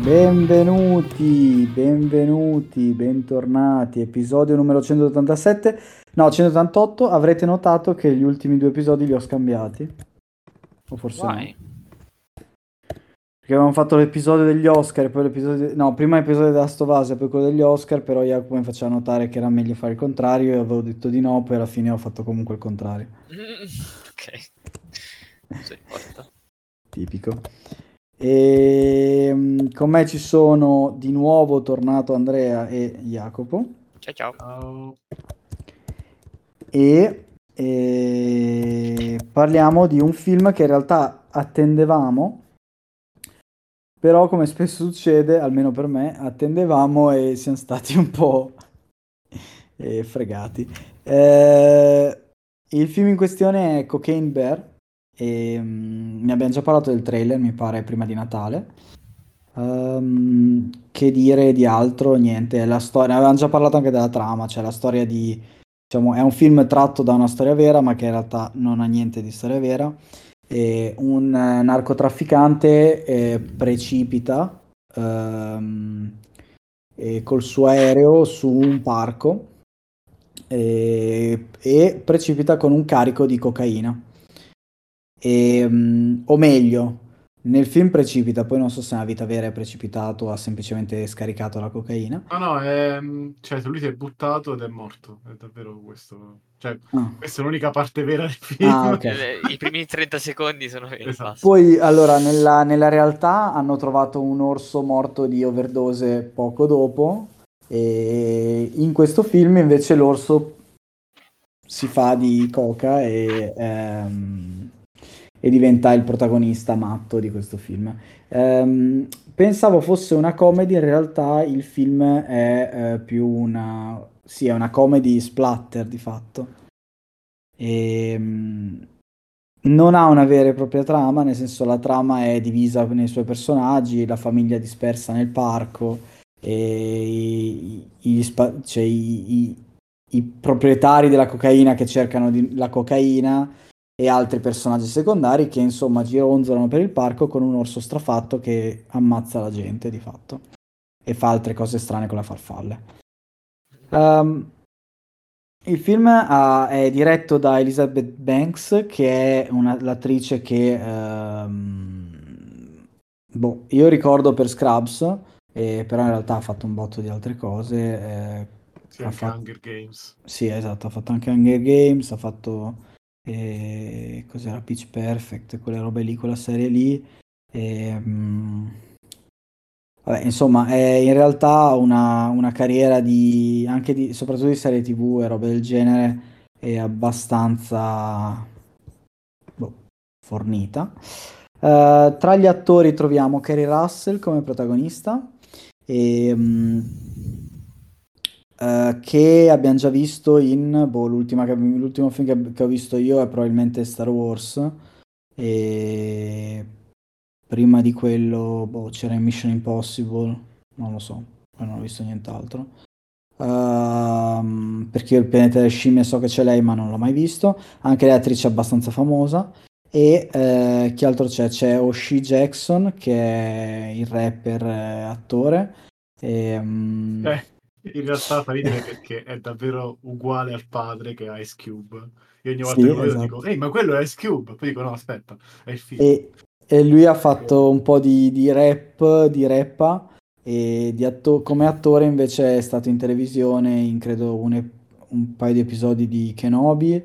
Benvenuti, benvenuti, bentornati. Episodio numero 187. No, 188. Avrete notato che gli ultimi due episodi li ho scambiati. O forse Vai. no. Perché avevamo fatto l'episodio degli Oscar e poi l'episodio... No, prima l'episodio della Stovase e poi quello degli Oscar, però Jacopo mi faceva notare che era meglio fare il contrario, io avevo detto di no, poi alla fine ho fatto comunque il contrario. Mm, ok. Non si importa. Tipico. E mm, con me ci sono di nuovo tornato Andrea e Jacopo. Ciao ciao. E, e parliamo di un film che in realtà attendevamo, però come spesso succede, almeno per me, attendevamo e siamo stati un po' eh, fregati. Eh, il film in questione è Cocaine Bear. E, mm, ne abbiamo già parlato del trailer, mi pare, prima di Natale. Ehm, che dire di altro? Niente, la storia, avevamo già parlato anche della trama, cioè la storia di, diciamo, è un film tratto da una storia vera, ma che in realtà non ha niente di storia vera. E un eh, narcotrafficante eh, precipita ehm, e col suo aereo su un parco e precipita con un carico di cocaina. E, mm, o meglio, nel film precipita, poi non so se nella vita vera è precipitato o ha semplicemente scaricato la cocaina. No, no, è, cioè, lui si è buttato ed è morto. È davvero questo. Cioè, Ah. questa è l'unica parte vera del film. Ah, ok. Eh, I primi 30 secondi sono veri. Esatto. Poi, allora, nella, nella realtà hanno trovato un orso morto di overdose poco dopo e in questo film invece l'orso si fa di coca e, ehm, e diventa il protagonista matto di questo film. Ehm, pensavo fosse una comedy, in realtà il film è eh, più una... sì, è una comedy splatter di fatto. Ehm, non ha una vera e propria trama, nel senso la trama è divisa nei suoi personaggi, la famiglia dispersa nel parco, e i, i- spa- cioè i- i proprietari della cocaina che cercano di- la cocaina e altri personaggi secondari che insomma gironzolano per il parco con un orso strafatto che ammazza la gente di fatto e fa altre cose strane con la farfalla. Ehm, il film ha- è diretto da Elizabeth Banks, che è una- l'attrice che ehm, boh, io ricordo per Scrubs, eh, però in realtà ha fatto un botto di altre cose. eh, Sì, ha anche fatto- Hunger Games. sì, esatto, ha fatto anche Hunger Games, ha fatto eh, cos'era Pitch Perfect, quelle robe lì, quella serie lì. E, mm, vabbè, insomma, è in realtà una, una carriera di anche di, soprattutto di serie TV e robe del genere è abbastanza boh, fornita. Eh, tra gli attori troviamo Kerry Russell come protagonista e, mm, eh, che abbiamo già visto in boh, l'ultima che- l'ultimo film che, che ho visto io è probabilmente Star Wars. E prima di quello boh, c'era in Mission Impossible. Non lo so poi non ho visto nient'altro. Ehm, perché io il pianeta delle scimmie so che c'è lei ma non l'ho mai visto. Anche lei è attrice abbastanza famosa. E eh, chi altro c'è? C'è Oshie Jackson che è il rapper eh, attore. E, mm, Eh, in realtà fa ridere perché è davvero uguale al padre che è Ice Cube. Io ogni volta Sì, che lo esatto. dico, ehi, ma quello è Ice Cube. Poi dico, no, aspetta, è il figlio. E, e lui ha fatto un po' di, di rap, di rappa, e di atto- come attore invece è stato in televisione in credo un, ep- un paio di episodi di Kenobi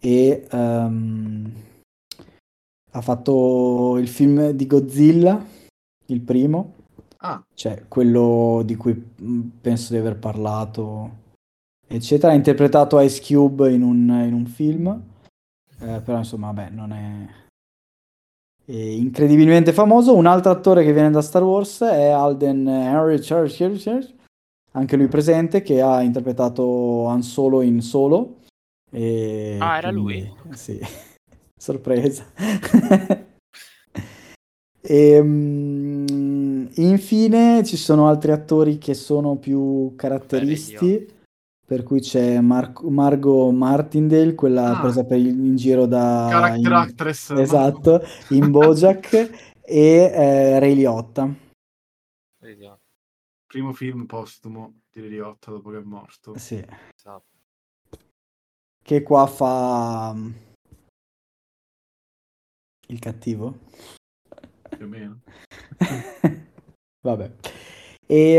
e ehm, ha fatto il film di Godzilla, il primo, Ah, cioè quello di cui mh, penso di aver parlato, eccetera. Ha interpretato Ice Cube in un, in un film, eh, però insomma, vabbè, non è è incredibilmente famoso. Un altro attore che viene da Star Wars è Alden Henry Church, anche lui presente, che ha interpretato Han Solo in Solo. E Ah, era quindi, lui? Sì, sorpresa. E, mm, infine ci sono altri attori che sono più caratteristi, per cui c'è Mar- Margot Martindale, quella Ah. presa per il- in giro da... character in- actress. Esatto, in Bojack e eh, Ray Liotta. Primo film postumo di Lady Gaga dopo che è morto. Sì. Esatto. Che qua fa mm, il cattivo. Più o meno. Vabbè. E,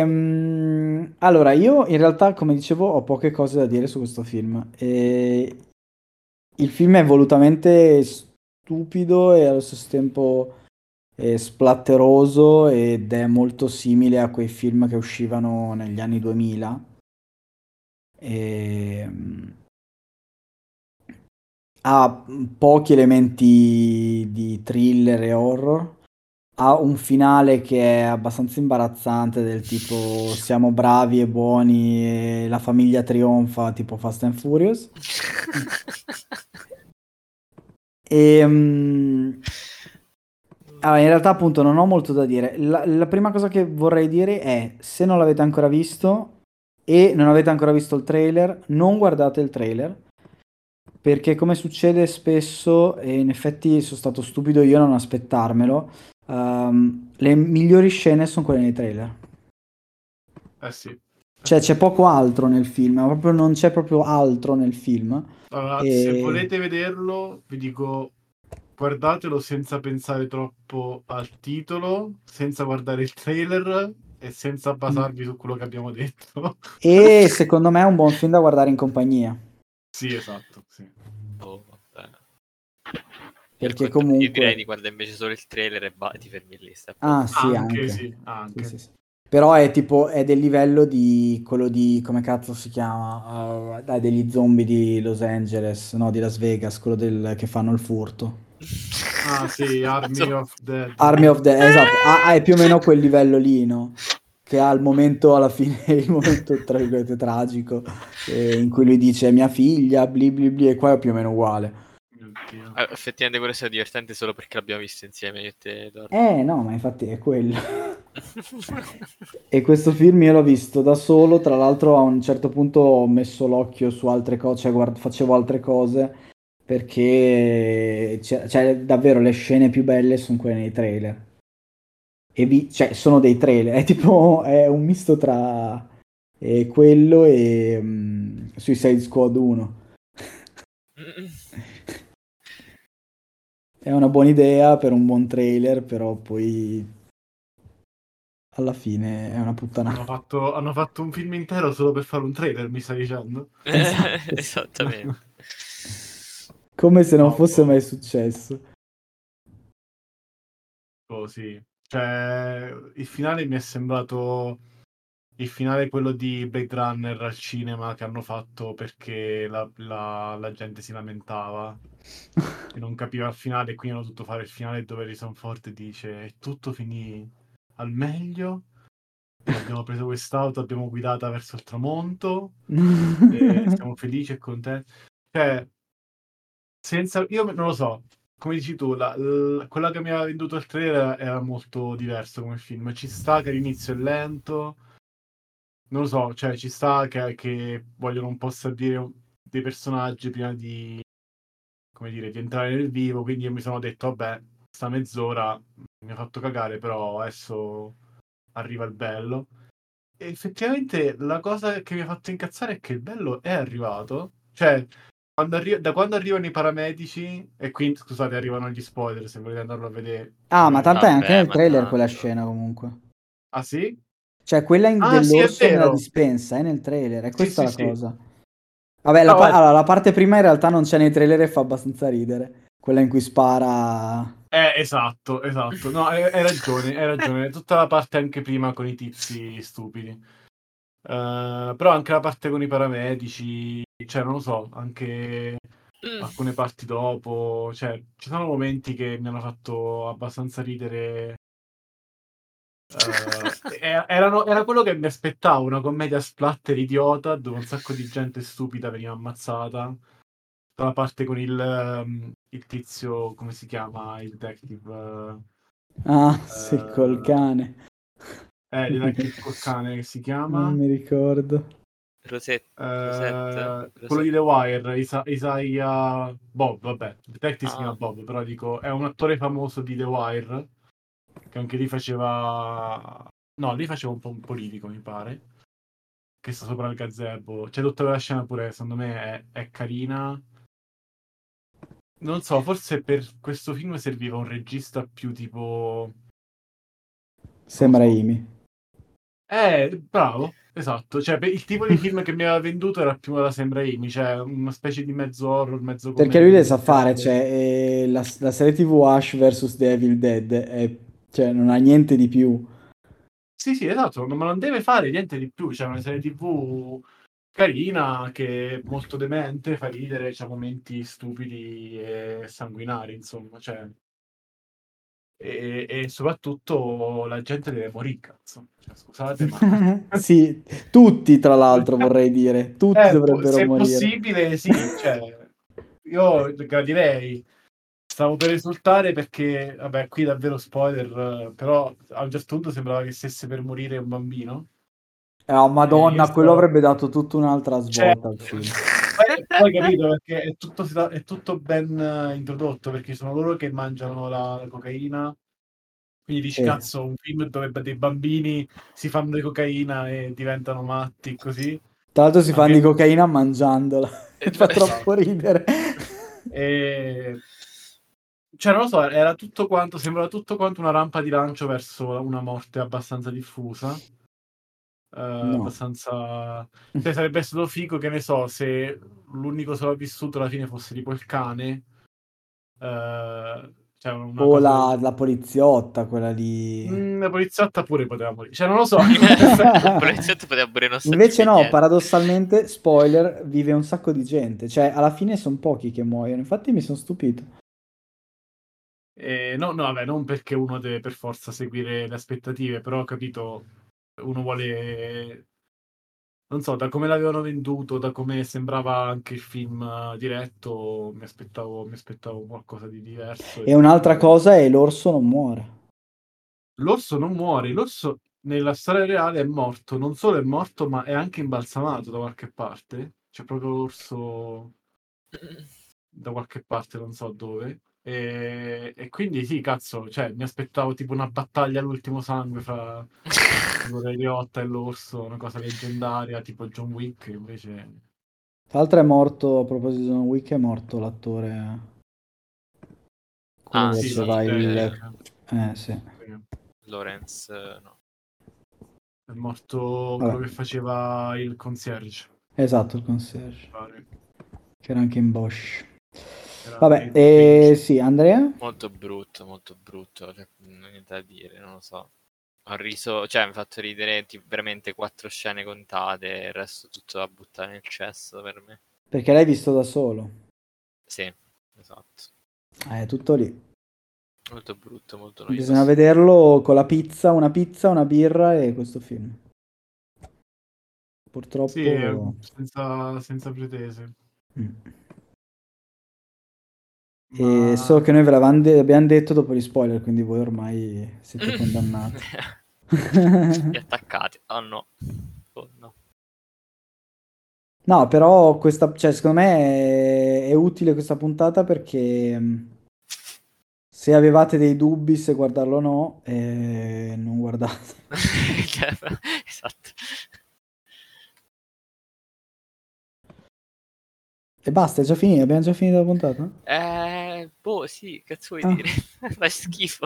allora, io in realtà, come dicevo, ho poche cose da dire su questo film. E il film è volutamente stupido e allo stesso tempo eh, splatteroso ed è molto simile a quei film che uscivano negli anni 2000. E, ha pochi elementi di thriller e horror. Ha un finale che è abbastanza imbarazzante, del tipo siamo bravi e buoni e la famiglia trionfa, tipo Fast and Furious. E, mm, allora, in realtà, appunto, non ho molto da dire. La, la prima cosa che vorrei dire è: se non l'avete ancora visto e non avete ancora visto il trailer, non guardate il trailer. Perché, come succede spesso, e in effetti sono stato stupido io a non aspettarmelo, ehm, le migliori scene sono quelle nei trailer. Eh sì. Cioè, c'è poco altro nel film, proprio non c'è proprio altro nel film. Allora, E- se volete vederlo, vi dico guardatelo senza pensare troppo al titolo, senza guardare il trailer e senza basarvi su quello che abbiamo detto. E secondo me è un buon film da guardare in compagnia. sì, esatto, sì. Oh. Perché Per quanto- Io direi comunque... di guardare invece solo il trailer e ba- ti fermi lì. sta- Ah, sì, anche, anche. sì, anche. Sì, sì, sì. Però è tipo, è del livello di quello di, come cazzo si chiama? Uh, dai, degli zombie di Los Angeles, no, di Las Vegas, quello del, che fanno il furto. Ah, sì, Army of Dead. Army of the... Esatto, ah, ah, è più o meno quel livello lì, no? Che ha il momento, alla fine, il momento, tra virgolette, tragico, eh, in cui lui dice mia figlia, bli bli bli, e qua è più o meno uguale. Ah, effettivamente quello è stato divertente solo perché l'abbiamo visto insieme io e te. Eh, no, ma infatti è quello. E questo film io l'ho visto da solo, tra l'altro a un certo punto ho messo l'occhio su altre cose, cioè guard- facevo altre cose perché c'è- cioè, davvero le scene più belle sono quelle nei trailer. E vi- cioè, sono dei trailer, è tipo è un misto tra eh, quello e mm, Suicide Squad 1. È una buona idea per un buon trailer, però poi alla fine è una puttanata. Hanno fatto, hanno fatto un film intero solo per fare un trailer, mi stai dicendo? Esatto. Esattamente. Come se non No, fosse mai successo. Oh, sì. Cioè, il finale mi è sembrato il finale quello di Blade Runner al cinema che hanno fatto perché la, la- la gente si lamentava e non capiva il finale, quindi hanno dovuto fare il finale dove Harrison Ford dice "E tutto finì al meglio. Abbiamo preso quest'auto, abbiamo guidata verso il tramonto siamo felici e contenti. Cioè, senza... Io non lo so, come dici tu, la- l- quella che mi aveva venduto il trailer era molto diverso come film. Ci sta che l'inizio è lento, non lo so, cioè ci sta che, che vogliono un po' stabilire dei personaggi prima di, come dire, di entrare nel vivo, quindi io mi sono detto, vabbè, sta mezz'ora mi ha fatto cagare, però adesso arriva il bello. E effettivamente la cosa che mi ha fatto incazzare è che il bello è arrivato, cioè quando arri- da quando arrivano i paramedici, e quindi scusate, arrivano gli spoiler se volete andarlo a vedere. Ah, ma tanto è anche nel trailer quella scena comunque. Ah sì? Cioè, quella in- Ah, sì, è dell'orso nella vero. dispensa è nel trailer, è Sì, questa sì, la sì. cosa. Vabbè, la, pa- allora, la parte prima in realtà non c'è nei trailer e fa abbastanza ridere. Quella in cui spara... Eh, esatto, esatto. No, hai, hai ragione, hai ragione. Tutta la parte anche prima con i tizi stupidi. Eh, però anche la parte con i paramedici, cioè non lo so, anche Mm. alcune parti dopo, cioè ci sono momenti che mi hanno fatto abbastanza ridere. E- erano- era quello che mi aspettavo, una commedia splatter idiota dove un sacco di gente stupida veniva ammazzata. La parte con il, ehm, il tizio, come si chiama? Il detective. Ah, sì, Eh, col cane. Eh, il detective col cane che si chiama. Non mi ricordo. Rosetta. Eh, Rosetta, quello di The Wire, Isa- Isaiah Bob, vabbè, il detective si Ah. chiama Bob, però dico, è un attore famoso di The Wire, che anche lì faceva No, lì faceva un po' un politico, mi pare. Che sta sopra il gazebo. C'è tutta quella scena pure, secondo me, è, è carina. Non so, forse per questo film serviva un regista più tipo... Sembra. Imi. Eh, bravo, esatto. Cioè, il tipo di film che mi aveva venduto era più la Sembra Amy, cioè una specie di mezzo horror, mezzo Perché lui le commedia. sa fare, cioè eh, la, la serie TV Ash vs The Evil Dead, è- cioè non ha niente di più. Sì, sì, esatto, ma non deve fare niente di più. C'è una serie TV carina che è molto demente, fa ridere, c'ha momenti stupidi e sanguinari, insomma, cioè... E, e soprattutto la gente deve morire, cazzo. Cioè, scusate, ma... Sì, tutti tra l'altro vorrei dire, tutti Eh, dovrebbero se è morire. possibile, sì, cioè, io gradirei. Stavo per risultare perché, vabbè, qui davvero spoiler, eh, però a un certo punto sembrava che stesse per morire un bambino. Eh, oh, madonna, io quello avrebbe dato tutta un'altra Cioè, svolta al film. poi, capito perché è tutto, è tutto ben eh, introdotto perché sono loro che mangiano la, la cocaina. Quindi dici, Sì. cazzo, un film dove dei bambini si fanno di cocaina e diventano matti così. Tra l'altro si fanno di cocaina mangiandola. Eh, Fa troppo ridere. E... Cioè, non lo so, era tutto quanto, sembrava tutto quanto una rampa di lancio verso una morte abbastanza diffusa. Eh, Abbastanza... Cioè, sarebbe stato figo, che ne so, se l'unico sopravvissuto alla fine fosse tipo il cane. Eh, cioè, una O cosa la, la poliziotta, quella lì. Mm, la poliziotta pure poteva morire. Cioè, non lo so. Il poliziotto poteva pure non Invece no, niente. paradossalmente, spoiler, vive un sacco di gente. Cioè, alla fine sono pochi che muoiono. Infatti mi sono stupito. Eh, no, no, vabbè, non perché uno deve per forza seguire le aspettative, però ho capito, uno vuole, non so, da come l'avevano venduto, da come sembrava anche il film diretto, mi aspettavo, mi aspettavo qualcosa di diverso. E un'altra cosa è l'orso non muore. L'orso non muore, l'orso nella storia reale è morto, non solo è morto, ma è anche imbalsamato da qualche parte. C'è proprio l'orso da qualche parte, non so dove. E, e quindi sì, cazzo, cioè, mi aspettavo tipo una battaglia all'ultimo sangue fra tipo Ray Liotta e l'orso, una cosa leggendaria, tipo John Wick, invece... Tra l'altro è morto, a proposito di John Wick, è morto l'attore. Quello Ah, sì, sì, il... eh, Eh, sì. Lorenz, eh, no. È morto Vabbè. quello che faceva il concierge, Esatto, il concierge. Che era anche in Bosch. Vabbè, eh, sì, Andrea? Molto brutto, molto brutto, cioè, non niente da dire, non lo so. Ho riso, cioè mi ha fatto ridere tipo, veramente quattro scene contate, il resto tutto da buttare nel cesso per me. Perché l'hai visto da solo. Sì, esatto. Eh, È tutto lì. Molto brutto, molto noioso. Bisogna vederlo con la pizza, una pizza, una birra e questo film. Purtroppo... Sì, senza, senza pretese. Mm. Ma- E so che noi ve l'avevamo de- abbiamo detto dopo gli spoiler, quindi voi ormai siete condannati. Gli attaccati. Oh no. Oh no. No, però questa, cioè, secondo me è, è utile questa puntata perché mh, se avevate dei dubbi se guardarlo o no, eh, non guardate. esatto. E basta, è già finito, abbiamo già finito la puntata? Eh, boh, sì, cazzo vuoi Ah. dire? Fai schifo.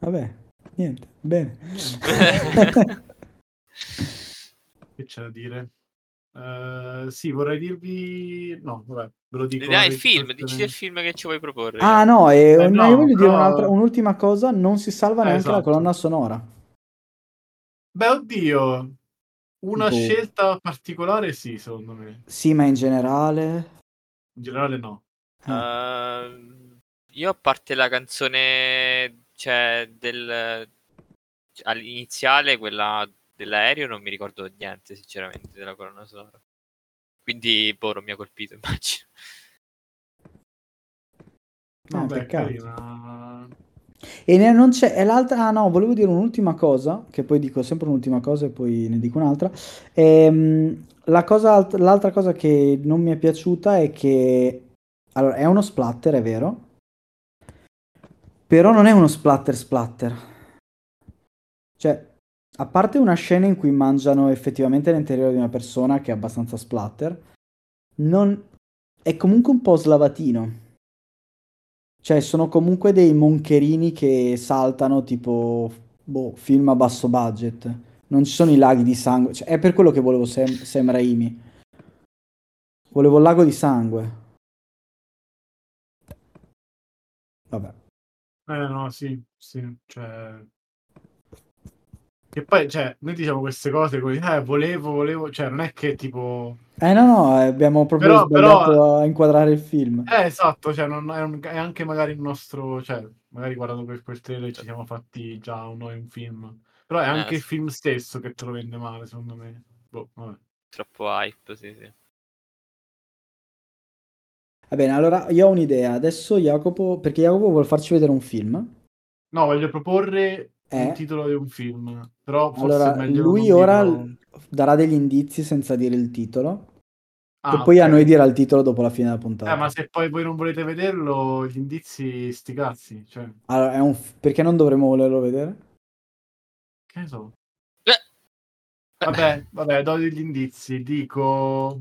Vabbè, niente, bene. Che c'è da dire? Eh, sì, vorrei dirvi... No, vabbè, ve lo dico. Dai, la il film, dici il film che ci vuoi proporre. Ah no, e, Eh, no, no, io voglio dire però- un'altra- un'ultima cosa, non si salva Eh, neanche la esatto. colonna sonora. Beh, oddio, una Boh. scelta particolare sì, secondo me. Sì, ma in generale... In generale no. eh. Ehm, io a parte la canzone, cioè, del all'iniziale, quella dell'aereo, non mi ricordo niente, sinceramente, della colonna sonora. Quindi, boh, non mi ha colpito, immagino. Eh, Vabbè, peccato. carina. E ne- non c'è, l'altra, ah no, volevo dire un'ultima cosa, che poi dico sempre un'ultima cosa e poi ne dico un'altra. Ehm, la cosa, alt- l'altra cosa che non mi è piaciuta è che, allora, è uno splatter, è vero, però non è uno splatter splatter. Cioè, a parte una scena in cui mangiano effettivamente l'interiore di una persona, che è abbastanza splatter, non... è comunque un po' slavatino. Cioè, sono comunque dei moncherini che saltano, tipo, boh, film a basso budget. Non ci sono i laghi di sangue. Cioè, è per quello che volevo Sam, Sam Raimi. Volevo il lago di sangue. Vabbè. Eh no, sì, sì, cioè... E poi, cioè, noi diciamo queste cose così, eh, volevo, volevo, cioè, non è che tipo... Eh no, no, eh, abbiamo proprio Però- sbagliato però- a inquadrare il film. Eh, esatto, cioè, non è, un- è anche magari il nostro, cioè, magari guardando quel, quel trailer ci siamo fatti già un, noi un film. Però è anche Eh, il film stesso che te lo vende male, secondo me. Boh, vabbè. Troppo hype, sì, sì. Va bene, allora io ho un'idea. Adesso Jacopo, perché Jacopo vuole farci vedere un film. No, voglio proporre Eh? il titolo di un film, però forse Allora, è meglio lui ora dirlo. Darà degli indizi senza dire il titolo. Ah, e poi a ok. noi dirà il titolo dopo la fine della puntata. Eh, ma se poi voi non volete vederlo, gli indizi sti cazzi, cioè, Allora, è un f- perché non dovremmo volerlo vedere? che ne so. Eh. Vabbè, vabbè, do degli indizi, dico...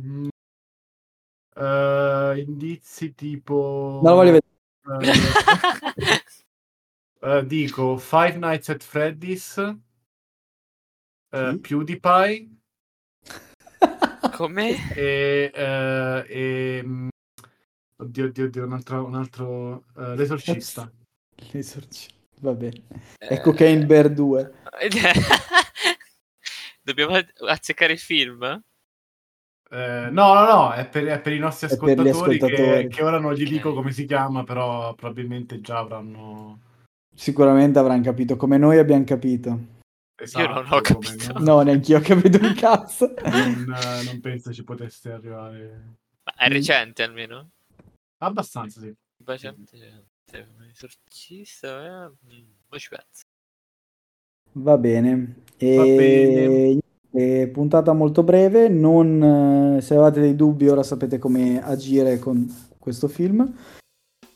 eh, indizi tipo... Non lo voglio vedere. eh, eh, dico Five Nights at Freddy's, Chi? PewDiePie Come? e... eh, e mm, oddio, oddio, oddio, un altro... Un altro eh, L'esorcista. L'esorcista. Va bene. E Eh, Cocaine Bear 2. Dobbiamo azzeccare il film? Eh, no, no, no, è per, è per i nostri È per gli ascoltatori, che- ascoltatori. Che, ora non gli dico come si chiama, però probabilmente già avranno... Sicuramente avranno capito come noi abbiamo capito. Esatto, non ho come capito. no. No, neanche io ho capito un cazzo. Non, non penso ci poteste arrivare. Ma è Mm. recente almeno? Abbastanza, sì. Recente, recente. Esorcista, eh? Mm, poi ci penso. Va bene. E... Va bene. e puntata molto breve. Non, eh, se avete dei dubbi, ora sapete come agire con questo film.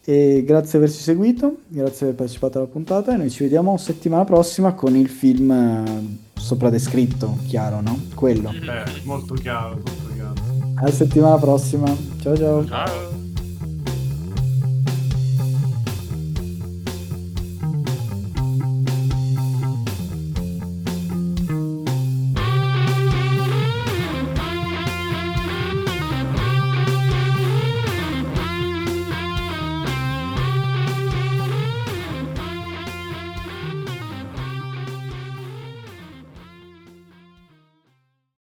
E grazie di averci seguito, grazie di aver partecipato alla puntata. E noi ci vediamo settimana prossima con il film eh, sopra descritto, chiaro, no? Quello. Eh, molto chiaro, molto chiaro. Alla settimana prossima. Ciao ciao. Ciao.